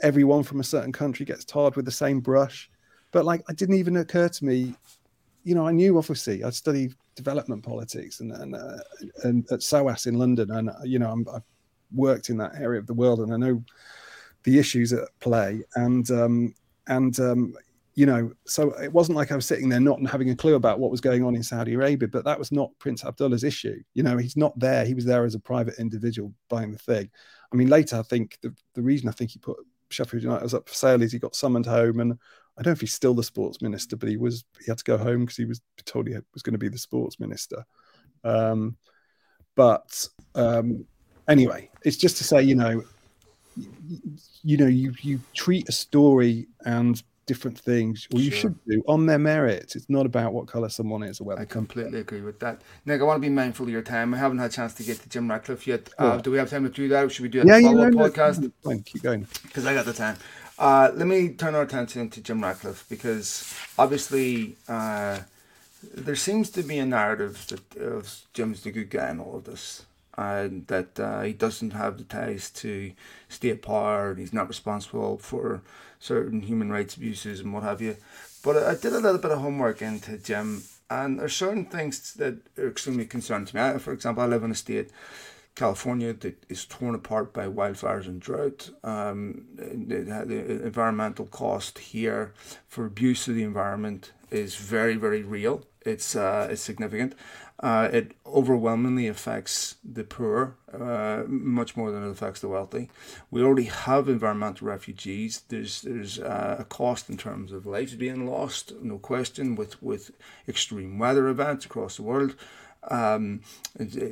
S2: everyone from a certain country gets tarred with the same brush. But like, it didn't even occur to me. You know, I knew obviously I studied development politics and and, uh, and at SOAS in London, and you know, I'm, I've worked in that area of the world, and I know the issues at play. And um, and um, you know, so it wasn't like I was sitting there not having a clue about what was going on in Saudi Arabia, but that was not Prince Abdullah's issue. You know, he's not there. He was there as a private individual buying the thing. I mean, later, I think the, the reason I think he put Sheffield United was up for sale is he got summoned home. And I don't know if he's still the sports minister, but he was, he had to go home because he was told he was going to be the sports minister. Um, but um, anyway, it's just to say, you know, you know, you, you treat a story and different things, or you sure. should do on their merit. It's not about what colour someone is or whether.
S1: I completely agree with that. Nick, I want to be mindful of your time. I haven't had a chance to get to Jim Ratcliffe yet. Uh, do we have time to do that, or should we do a yeah, follow-up yeah, no, podcast? No,
S2: keep going.
S1: Because I got the time. Uh, let me turn our attention to Jim Ratcliffe because obviously uh, there seems to be a narrative that uh, Jim's the good guy in all of this and that uh, he doesn't have the ties to state power and he's not responsible for certain human rights abuses and what have you. But I did a little bit of homework into Jim, and there's certain things that are extremely concerning to me. I, for example, I live in a state, California, that is torn apart by wildfires and drought. Um, the, the environmental cost here for abuse of the environment is very, very real. It's uh, it's significant. Uh, it overwhelmingly affects the poor uh, much more than it affects the wealthy. We already have environmental refugees. There's there's uh, a cost in terms of lives being lost, no question, with with extreme weather events across the world. Um,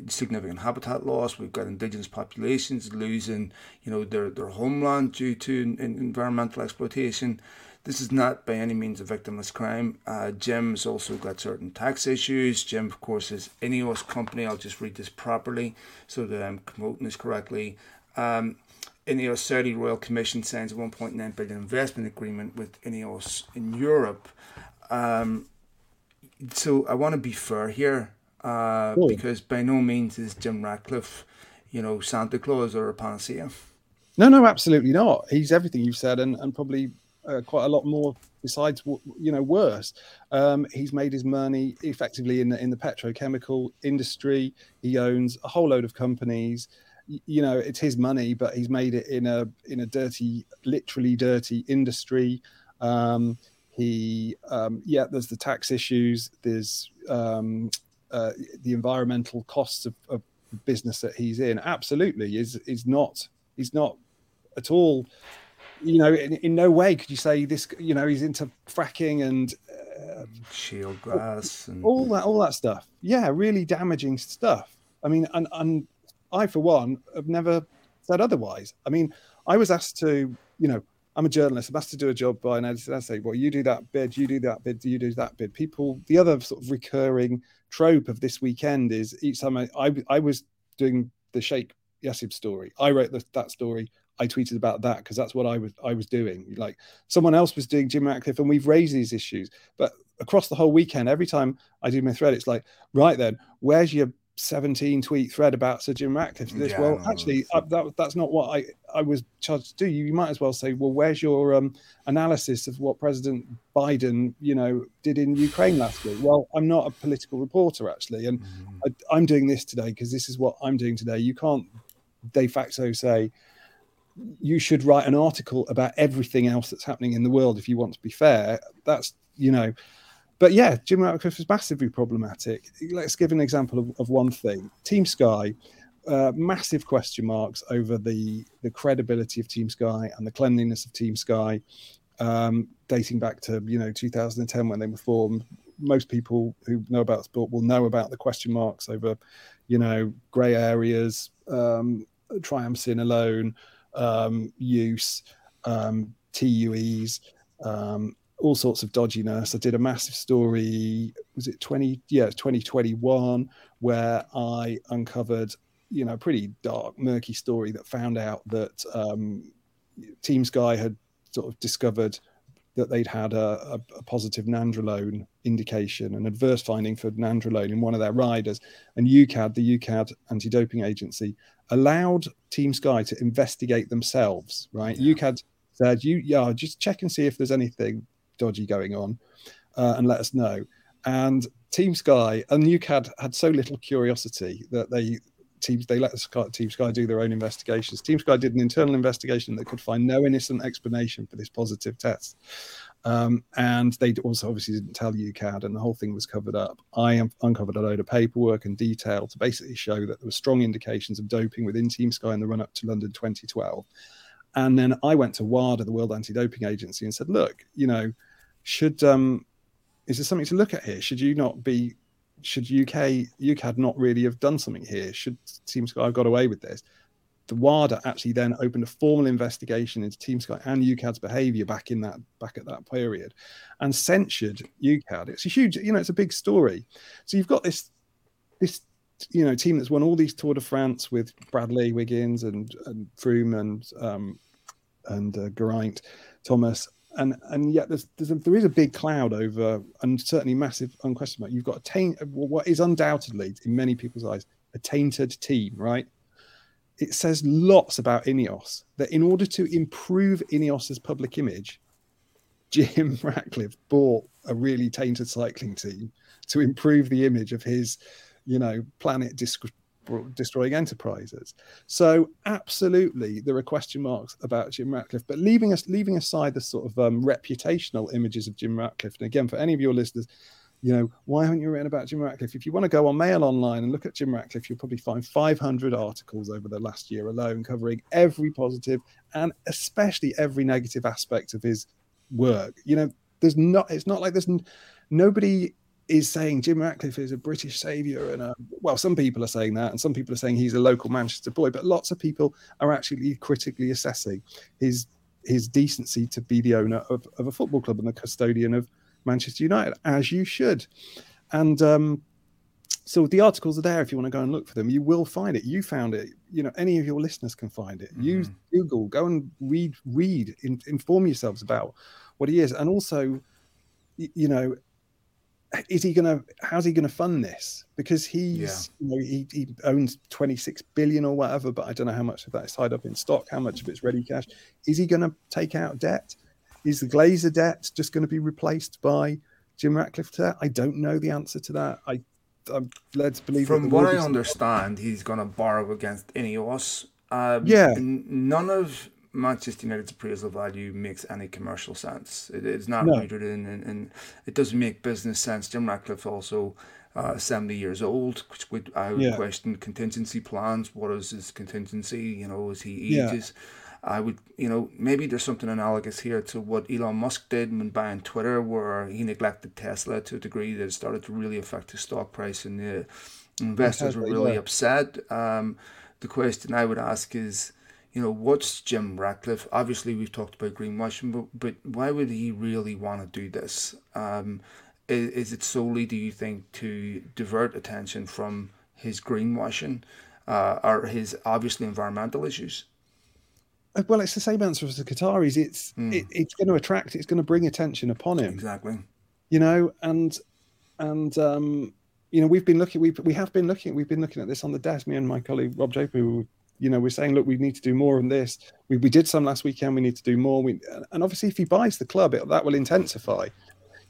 S1: significant habitat loss. We've got indigenous populations losing, you know, their their homeland due to environmental exploitation. This is not by any means a victimless crime. Uh, Jim's also got certain tax issues. Jim, of course, is Ineos company. I'll just read this properly so that I'm quoting this correctly. Um, Ineos Saudi Royal Commission signs a 1.9 billion investment agreement with Ineos in Europe. Um, so I want to be fair here uh, because by no means is Jim Ratcliffe, you know, Santa Claus or a panacea.
S2: No, no, absolutely not. He's everything you've said and, and probably uh, quite a lot more besides you know worse. Um, he's made his money effectively in the in the petrochemical industry. He owns a whole load of companies. You know it's his money but he's made it in a in a dirty literally dirty industry. Um, he um, yeah there's the tax issues. There's um, uh, the environmental costs of, of business that he's in. Absolutely is is not he's not at all you know, in, in, no way could you say this. You know, he's into fracking and
S1: uh, shale gas and
S2: all that, all that stuff. Yeah, really damaging stuff. I mean, and and I for one have never said otherwise. I mean, I was asked to, you know, I'm a journalist. I'm asked to do a job by an editor. I say, well, you do that bid, you do that bid, you do that bid. People, the other sort of recurring trope of this weekend is each time I, I, I was doing the Sheikh Jassim story. I wrote the, that story. I tweeted about that because that's what I was I was doing. Like someone else was doing Jim Ratcliffe, and we've raised these issues. But across the whole weekend, every time I do my thread, it's like, right then, where's your 17 tweet thread about Sir Jim Ratcliffe? This, yeah, well, no, actually, I, that, that's not what I I was charged to do. You you might as well say, well, where's your um, analysis of what President Biden, you know, did in Ukraine last week? Well, I'm not a political reporter actually, and mm. I, I'm doing this today because this is what I'm doing today. You can't de facto say you should write an article about everything else that's happening in the world if you want to be fair. That's, you know, but yeah, Jim Ratcliffe is massively problematic. Let's give an example of, of one thing Team Sky. Uh, massive question marks over the the credibility of Team Sky and the cleanliness of Team Sky, um, dating back to you know 2010 when they were formed. Most people who know about sport will know about the question marks over, you know, grey areas, um, triamcinolone, um, use, um, TUEs, um, all sorts of dodginess. I did a massive story. Was it twenty? Yeah, twenty twenty one, where I uncovered, you know, a pretty dark, murky story that found out that um, Team Sky had sort of discovered that they'd had a, a, a, positive nandrolone indication, an adverse finding for nandrolone in one of their riders. And UKAD, the UKAD anti doping agency, allowed Team Sky to investigate themselves, right? Yeah. UKAD said, you, yeah, just check and see if there's anything dodgy going on uh, and let us know. And Team Sky and UKAD had so little curiosity that they teams they let Team Sky do their own investigations. Team Sky did an internal investigation that could find no innocent explanation for this positive test. Um, and they also obviously didn't tell UKAD, and the whole thing was covered up. I uncovered a load of paperwork and detail to basically show that there were strong indications of doping within Team Sky in the run up to London 2012. And then I went to WADA, the World Anti Doping Agency, and said, look, you know, should um, is there something to look at here? Should you not be should UK UKAD not really have done something here? Should Team Sky have got away with this? The WADA actually then opened a formal investigation into Team Sky and UKAD's behaviour back in that back at that period, and censured UKAD. It's a huge, you know, it's a big story. So you've got this this you know team that's won all these Tour de France with Bradley Wiggins and and Froome and um, and uh, Geraint Thomas and and yet there's, there's a, there is a big cloud over and certainly massive unquestionable you've got a taint what is undoubtedly in many people's eyes a tainted team right it says lots about ineos that in order to improve ineos's public image jim ratcliffe bought a really tainted cycling team to improve the image of his you know planet disc- destroying enterprises. So absolutely, there are question marks about Jim Ratcliffe. But leaving us, leaving aside the sort of um, reputational images of Jim Ratcliffe, and again, for any of your listeners, you know, why haven't you written about Jim Ratcliffe? If you want to go on Mail Online and look at Jim Ratcliffe, you'll probably find 500 articles over the last year alone covering every positive and especially every negative aspect of his work. You know, there's not, it's not like there's nobody is saying Jim Ratcliffe is a British saviour, and a, well, some people are saying that, and some people are saying he's a local Manchester boy, but lots of people are actually critically assessing his his decency to be the owner of, of a football club and the custodian of Manchester United, as you should. And um, so the articles are there if you want to go and look for them. You will find it. You found it. You know, any of your listeners can find it. Mm-hmm. Use Google. Go and read, read, in, inform yourselves about what he is, and also, you know, is he gonna how's he gonna fund this because he's yeah. you know he, he owns 26 billion or whatever but i don't know how much of that is tied up in stock how much of it's ready cash is he gonna take out debt is the glazer debt just going to be replaced by jim ratcliffe debt i don't know the answer to that i i'm led to believe
S1: from what i understand he's going to borrow against ineos um, yeah none of Manchester United's appraisal value makes any commercial sense. It, it's not no. rooted in, in, it doesn't make business sense. Jim Ratcliffe also uh, 70 years old, which would, I would yeah. question contingency plans. What is his contingency? You know, as he ages. Yeah. I would, you know, maybe there's something analogous here to what Elon Musk did when buying Twitter, where he neglected Tesla to a degree that it started to really affect his stock price, and the investors were really yeah. upset. Um, the question I would ask is, you know, what's Jim Ratcliffe? Obviously, we've talked about greenwashing, but, but why would he really want to do this? Um, is, is it solely, do you think, to divert attention from his greenwashing uh, or his obviously environmental issues?
S2: Uh, well, it's the same answer as the Qataris. It's mm. it, it's going to attract, it's going to bring attention upon him.
S1: Exactly.
S2: You know, and and um, you know, we've been looking, we we have been looking, we've been looking at this on the desk. Me and my colleague Rob who you know, we're saying, look, we need to do more on this. We, we did some last weekend. We need to do more. We, and obviously, if he buys the club, it, that will intensify.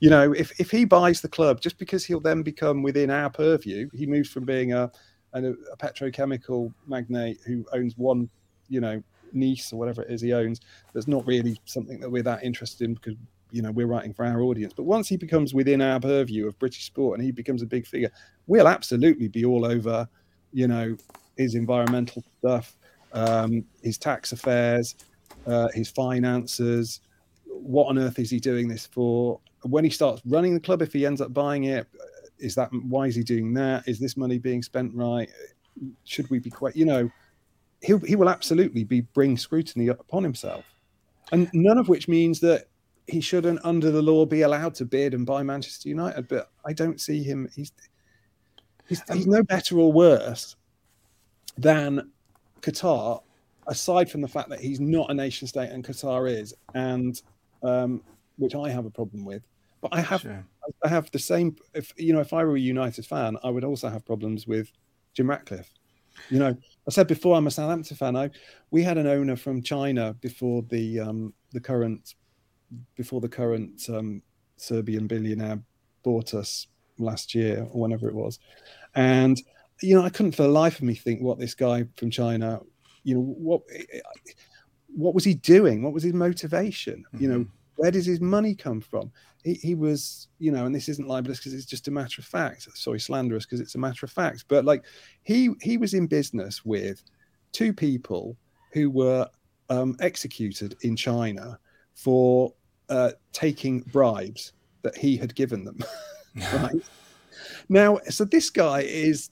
S2: You know, if, if he buys the club, just because he'll then become within our purview, he moves from being a, a, a petrochemical magnate who owns one, you know, Ineos or whatever it is he owns. That's not really something that we're that interested in because you know we're writing for our audience. But once he becomes within our purview of British sport and he becomes a big figure, we'll absolutely be all over, you know, his environmental stuff, um, his tax affairs, uh, his finances. What on earth is he doing this for? When he starts running the club, if he ends up buying it, is that why is he doing that? Is this money being spent right? Should we be quite, you know, he he will absolutely be bring scrutiny upon himself. and none of which means that he shouldn't, under the law, be allowed to bid and buy Manchester United. But I don't see him. He's he's, he's no better or worse than Qatar, aside from the fact that he's not a nation state and Qatar is, and um, which I have a problem with. But I have sure. I have the same. If you know, if I were a United fan, I would also have problems with Jim Ratcliffe. You know, I said before I'm a Southampton fan. I, we had an owner from China before the um, the current before the current um, Serbian billionaire bought us last year or whenever it was, and you know I couldn't for the life of me think what this guy from China, you know what what was he doing? What was his motivation? Mm-hmm. You know, mm-hmm. Where does his money come from? He, he was, you know, and this isn't libelous because it's just a matter of fact. Sorry, slanderous because it's a matter of fact. But like, he he was in business with two people who were um, executed in China for uh, taking bribes that he had given them. right now, so this guy is,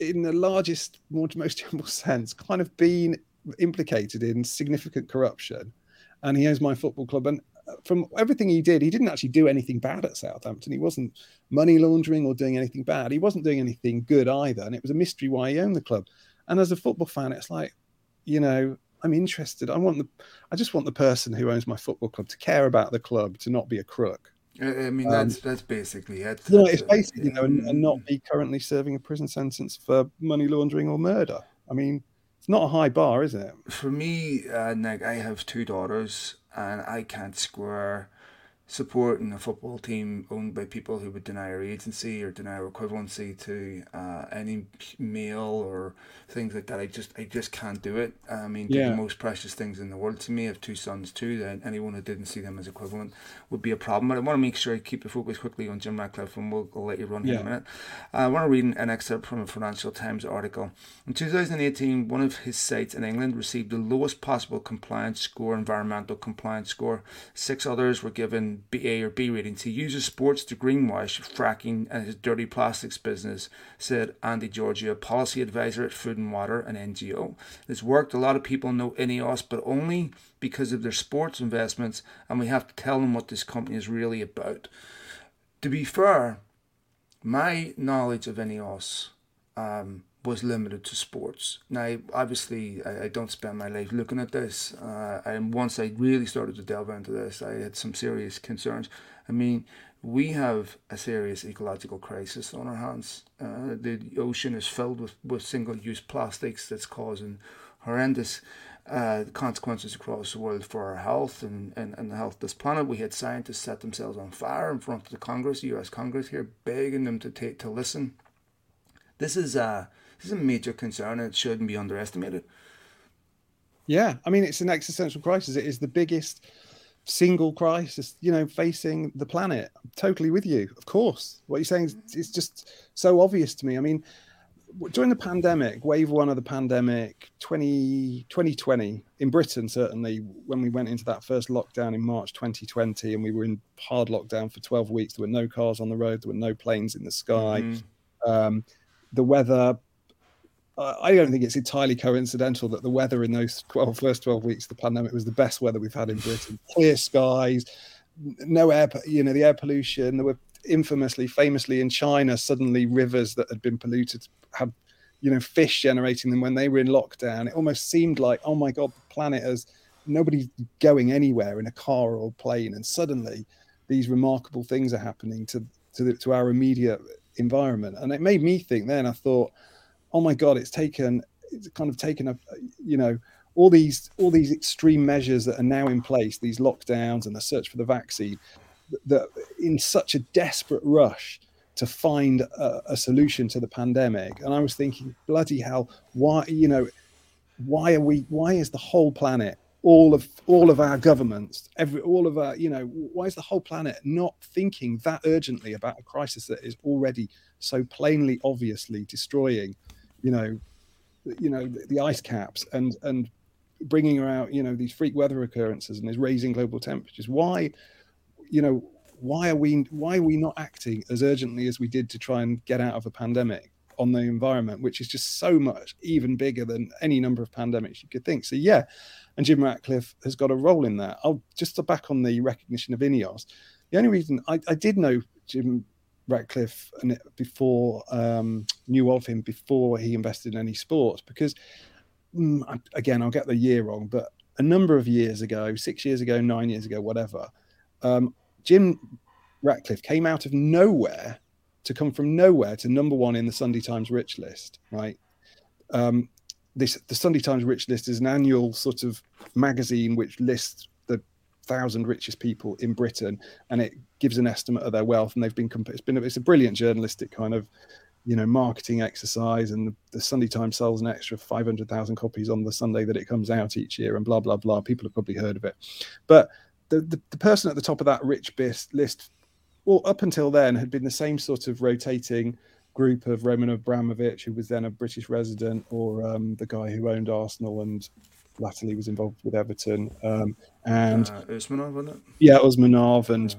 S2: in the largest, most general sense, kind of been implicated in significant corruption, and he owns my football club. And from everything he did, he didn't actually do anything bad at Southampton. He wasn't money laundering or doing anything bad. He wasn't doing anything good either, and it was a mystery why he owned the club. And as a football fan, it's like, you know, I'm interested. I want the, I just want the person who owns my football club to care about the club, to not be a crook.
S1: I mean, that's um, that's basically it.
S2: Yeah, it's basically, you know, and, and, not be currently serving a prison sentence for money laundering or murder. I mean, it's not a high bar, is it?
S1: For me, uh, Nick, I have two daughters, and I can't square supporting a football team owned by people who would deny our agency or deny our equivalency to uh, any male or things like that. I just I just can't do it. I mean, yeah. the most precious things in the world to me. I have two sons too. That anyone who didn't see them as equivalent would be a problem. But I want to make sure I keep the focus quickly on Jim Ratcliffe, and we'll, we'll let you run yeah. in a minute. Uh, I want to read an excerpt from a Financial Times article. In 2018, one of his sites in England received the lowest possible compliance score, environmental compliance score. Six others were given A or B ratings. He uses sports to greenwash fracking and his dirty plastics business, said Andy Gheorghiu, policy advisor at Food and Water, an NGO. It's worked. A lot of people know INEOS, but only because of their sports investments, and we have to tell them what this company is really about. To be fair, my knowledge of INEOS um, was limited to sports. Now, obviously, I, I, don't spend my life looking at this. Uh, and once I really started to delve into this, I had some serious concerns. I mean, we have a serious ecological crisis on our hands. Uh, the ocean is filled with, with single use plastics that's causing horrendous uh, consequences across the world for our health and, and, and the health of this planet. We had scientists set themselves on fire in front of the Congress, the US Congress here, begging them to take to listen. This is a this is a major concern and it shouldn't be underestimated.
S2: Yeah, I mean it's an existential crisis. It is the biggest single crisis, you know, facing the planet. I'm totally with you. Of course, what you're saying is it's just so obvious to me. I mean, during the pandemic, wave one of the pandemic, 20, 2020, in Britain, certainly, when we went into that first lockdown in March 2020, and we were in hard lockdown for 12 weeks, there were no cars on the road, there were no planes in the sky. Mm-hmm. Um, the weather I don't think it's entirely coincidental that the weather in those 12, first 12 weeks of the pandemic was the best weather we've had in Britain. Clear skies, no air, you know, the air pollution. There were infamously, famously in China, suddenly rivers that had been polluted had, you know, fish generating them when they were in lockdown. It almost seemed like, oh my God, the planet has nobody going anywhere in a car or plane. And suddenly these remarkable things are happening to, to, the, to our immediate environment. And it made me think then, I thought, oh my god, it's taken it's kind of taken a you know all these all these extreme measures that are now in place, these lockdowns and the search for the vaccine, that in such a desperate rush to find a, a, solution to the pandemic. And I was thinking, bloody hell, why you know, why are we? Why is the whole planet, all of all of our governments, every all of our, you know, why is the whole planet not thinking that urgently about a crisis that is already so plainly, obviously destroying you know, you know the, the ice caps and and bringing out you know these freak weather occurrences and is raising global temperatures. Why, you know, why are we why are we not acting as urgently as we did to try and get out of a pandemic? on the environment, which is just so much even bigger than any number of pandemics you could think. So yeah, and Jim Ratcliffe has got a role in that. I'll just back on the recognition of Ineos. The only reason I, I did know Jim Ratcliffe and before um, knew of him before he invested in any sports because mm, again I'll get the year wrong, but a number of years ago, six years ago, nine years ago, whatever, um, Jim Ratcliffe came out of nowhere to come from nowhere to number one in the Sunday Times Rich List, right? Um, this the Sunday Times Rich List is an annual sort of magazine which lists thousand richest people in Britain, and it gives an estimate of their wealth. And they've been it's been it's a brilliant journalistic kind of you know marketing exercise. And the, the Sunday Times sells an extra five hundred thousand copies on the Sunday that it comes out each year, and blah blah blah. People have probably heard of it, but the, the, the person at the top of that rich list well, up until then had been the same sort of rotating group of Roman Abramovich, who was then a British resident, or um, the guy who owned Arsenal and latterly was involved with Everton, um, and
S1: uh, Usmanov, wasn't it?
S2: Yeah, Usmanov and yeah.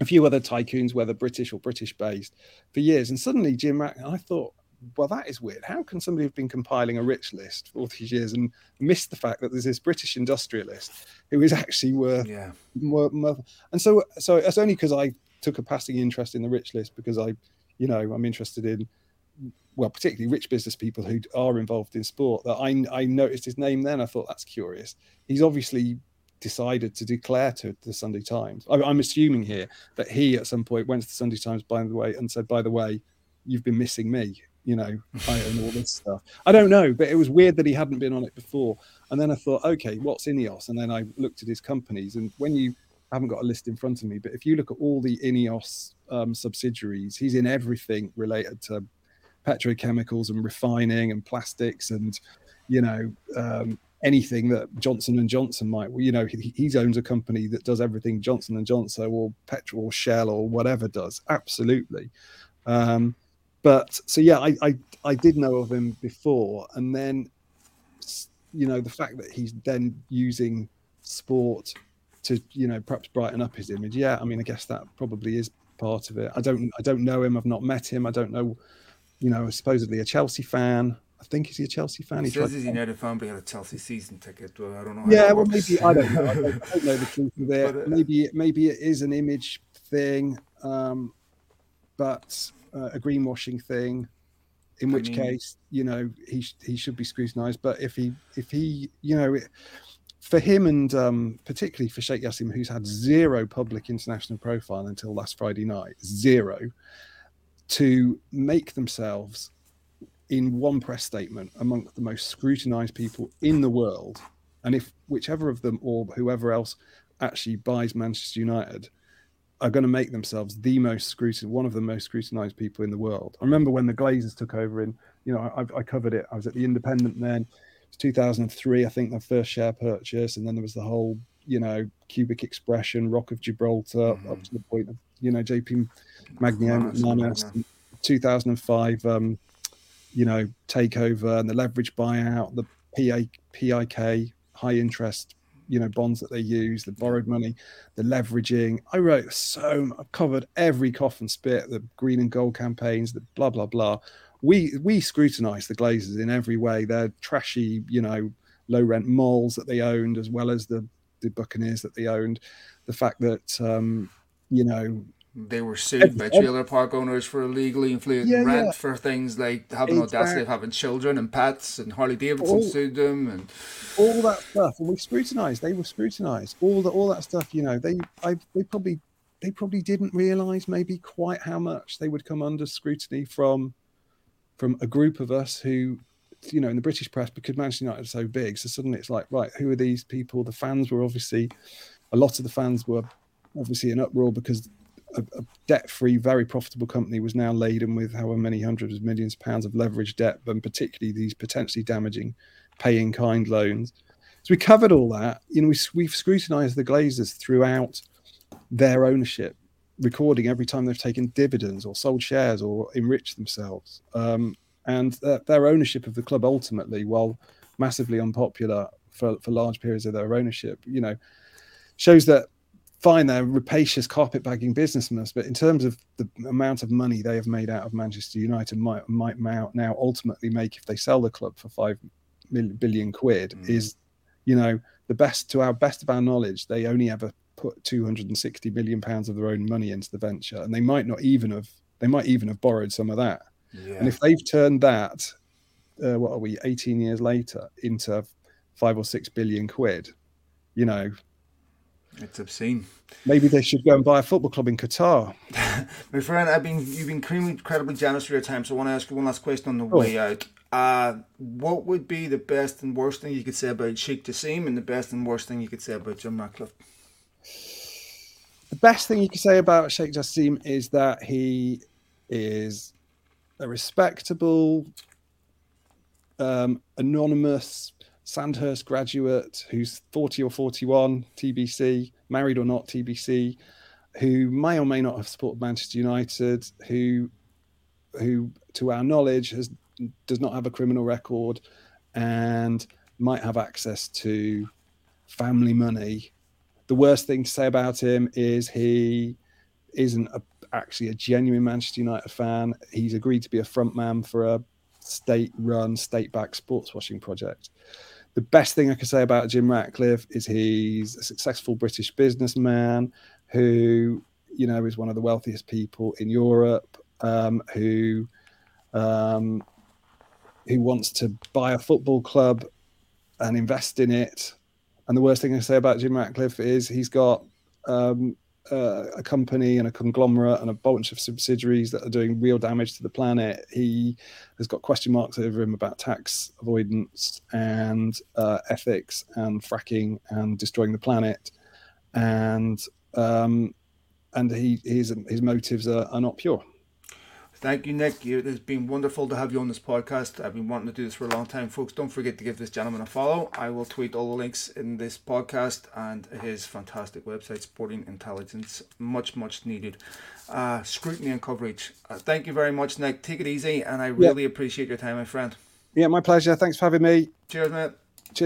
S2: a few other tycoons, whether British or British based, for years. And suddenly, Jim, Rack, I thought, well, that is weird. How can somebody have been compiling a rich list for all these years and miss the fact that there's this British industrialist who is actually worth
S1: yeah.
S2: more, more and so so it's only because I took a passing interest in the rich list because I, you know, I'm interested in, well, particularly rich business people who are involved in sport. That I I noticed his name then. I thought that's curious. He's obviously decided to declare to the Sunday Times. I, I'm assuming here that he at some point went to the Sunday Times, by the way, and said, by the way, you've been missing me. You know, I own all this stuff. I don't know, but it was weird that he hadn't been on it before. And then I thought, okay, what's Ineos? And then I looked at his companies, and when you I haven't got a list in front of me, but if you look at all the Ineos um, subsidiaries, he's in everything related to petrochemicals and refining and plastics and you know um, anything that Johnson and Johnson might. You know, he, he, owns a company that does everything Johnson and Johnson or petrol or Shell or whatever does. Absolutely. Um, but so yeah, I, I I did know of him before, and then you know the fact that he's then using sport to you know perhaps brighten up his image. Yeah, I mean, I guess that probably is part of it. I don't I don't know him. I've not met him. I don't know. You know, supposedly a Chelsea fan. I think he's a Chelsea fan.
S1: He, he says he's a United fan, but he had a Chelsea season ticket. Well, I don't know.
S2: Yeah, well, maybe I don't know. I don't, I don't know the truth of it. But, uh, maybe maybe it is an image thing, um, but uh, a greenwashing thing. In which mean, case, you know, he he should be scrutinised. But if he if he, you know. It, for him and um, particularly for Sheikh Yassim, who's had zero public international profile until last Friday night, zero, to make themselves in one press statement among the most scrutinized people in the world, and if whichever of them or whoever else actually buys Manchester United are going to make themselves the most scrutinized, one of the most scrutinized people in the world. I remember when the Glazers took over in, you know, I, I covered it. I was at the Independent then it 2003, I think, the first share purchase, and then there was the whole, you know, cubic expression, Rock of Gibraltar, mm-hmm. up to the point of, you know, JP Morgan, 2005, um, you know, takeover and the leverage buyout, the PA, PIK, high interest, you know, bonds that they use, the borrowed money, the leveraging. I wrote so, I covered every cough and spit, the green and gold campaigns, the blah, blah, blah we we scrutinize the Glazers in every way. They're trashy, you know, low rent malls that they owned, as well as the the Buccaneers that they owned. The fact that um, you know
S1: they were sued by trailer park owners for illegally inflated yeah, rent yeah. for things like having exactly. audacity of having children and pets, and Harley Davidson all, sued them, and
S2: all that stuff. And we scrutinised. They were scrutinised. All the all that stuff. You know, they I they probably they probably didn't realise maybe quite how much they would come under scrutiny from from a group of us who, you know, in the British press, because Manchester United are so big, so suddenly it's like, right, who are these people? The fans were obviously, a lot of the fans were obviously an uproar because a, a debt-free, very profitable company was now laden with however many hundreds of millions of pounds of leverage debt, and particularly these potentially damaging paying kind loans. So we covered all that. You know, we, we've scrutinised the Glazers throughout their ownership recording every time they've taken dividends or sold shares or enriched themselves. Um, and their ownership of the club ultimately, while massively unpopular for, for large periods of their ownership, you know, shows that fine, they're rapacious carpetbagging businessmen, but in terms of the amount of money they have made out of Manchester United, might might now ultimately make if they sell the club for five billion quid mm. is, you know, the best to our best of our knowledge, they only ever put 260 million pounds of their own money into the venture, and they might not even have they might even have borrowed some of that. Yeah. And if they've turned that, uh, what are we, 18 years later, into five or six billion quid, you know,
S1: it's obscene.
S2: Maybe they should go and buy a football club in Qatar.
S1: My friend, I've been you've been incredibly generous for your time, so I want to ask you one last question on the oh. way out. Uh, what would be the best and worst thing you could say about Sheikh Jassim, and the best and worst thing you could say about Jim Ratcliffe?
S2: The best thing you could say about Sheikh Jassim is that he is a respectable, um, anonymous Sandhurst graduate who's 40 or 41, TBC, married or not, TBC, who may or may not have supported Manchester United, who, who to our knowledge, has does not have a criminal record, and might have access to family money. The worst thing to say about him is he isn't a, actually a genuine Manchester United fan. He's agreed to be a frontman for a state-run, state-backed sports washing project the best thing I can say about Jim Ratcliffe is he's a successful British businessman who, you know, is one of the wealthiest people in Europe, um, who um, who wants to buy a football club and invest in it. And the worst thing I say about Jim Ratcliffe is he's got um, uh, a company and a conglomerate and a bunch of subsidiaries that are doing real damage to the planet. He has got question marks over him about tax avoidance and uh, ethics and fracking and destroying the planet, and um, and he his his motives are, are not pure.
S1: Thank you, Nick. It has been wonderful to have you on this podcast. I've been wanting to do this for a long time, folks. Don't forget to give this gentleman a follow. I will tweet all the links in this podcast and his fantastic website, Sporting Intelligence. Much, much needed uh, scrutiny and coverage. Uh, thank you very much, Nick. Take it easy, and I really appreciate your time, my friend.
S2: Yeah, my pleasure. Thanks for having me.
S1: Cheers, mate.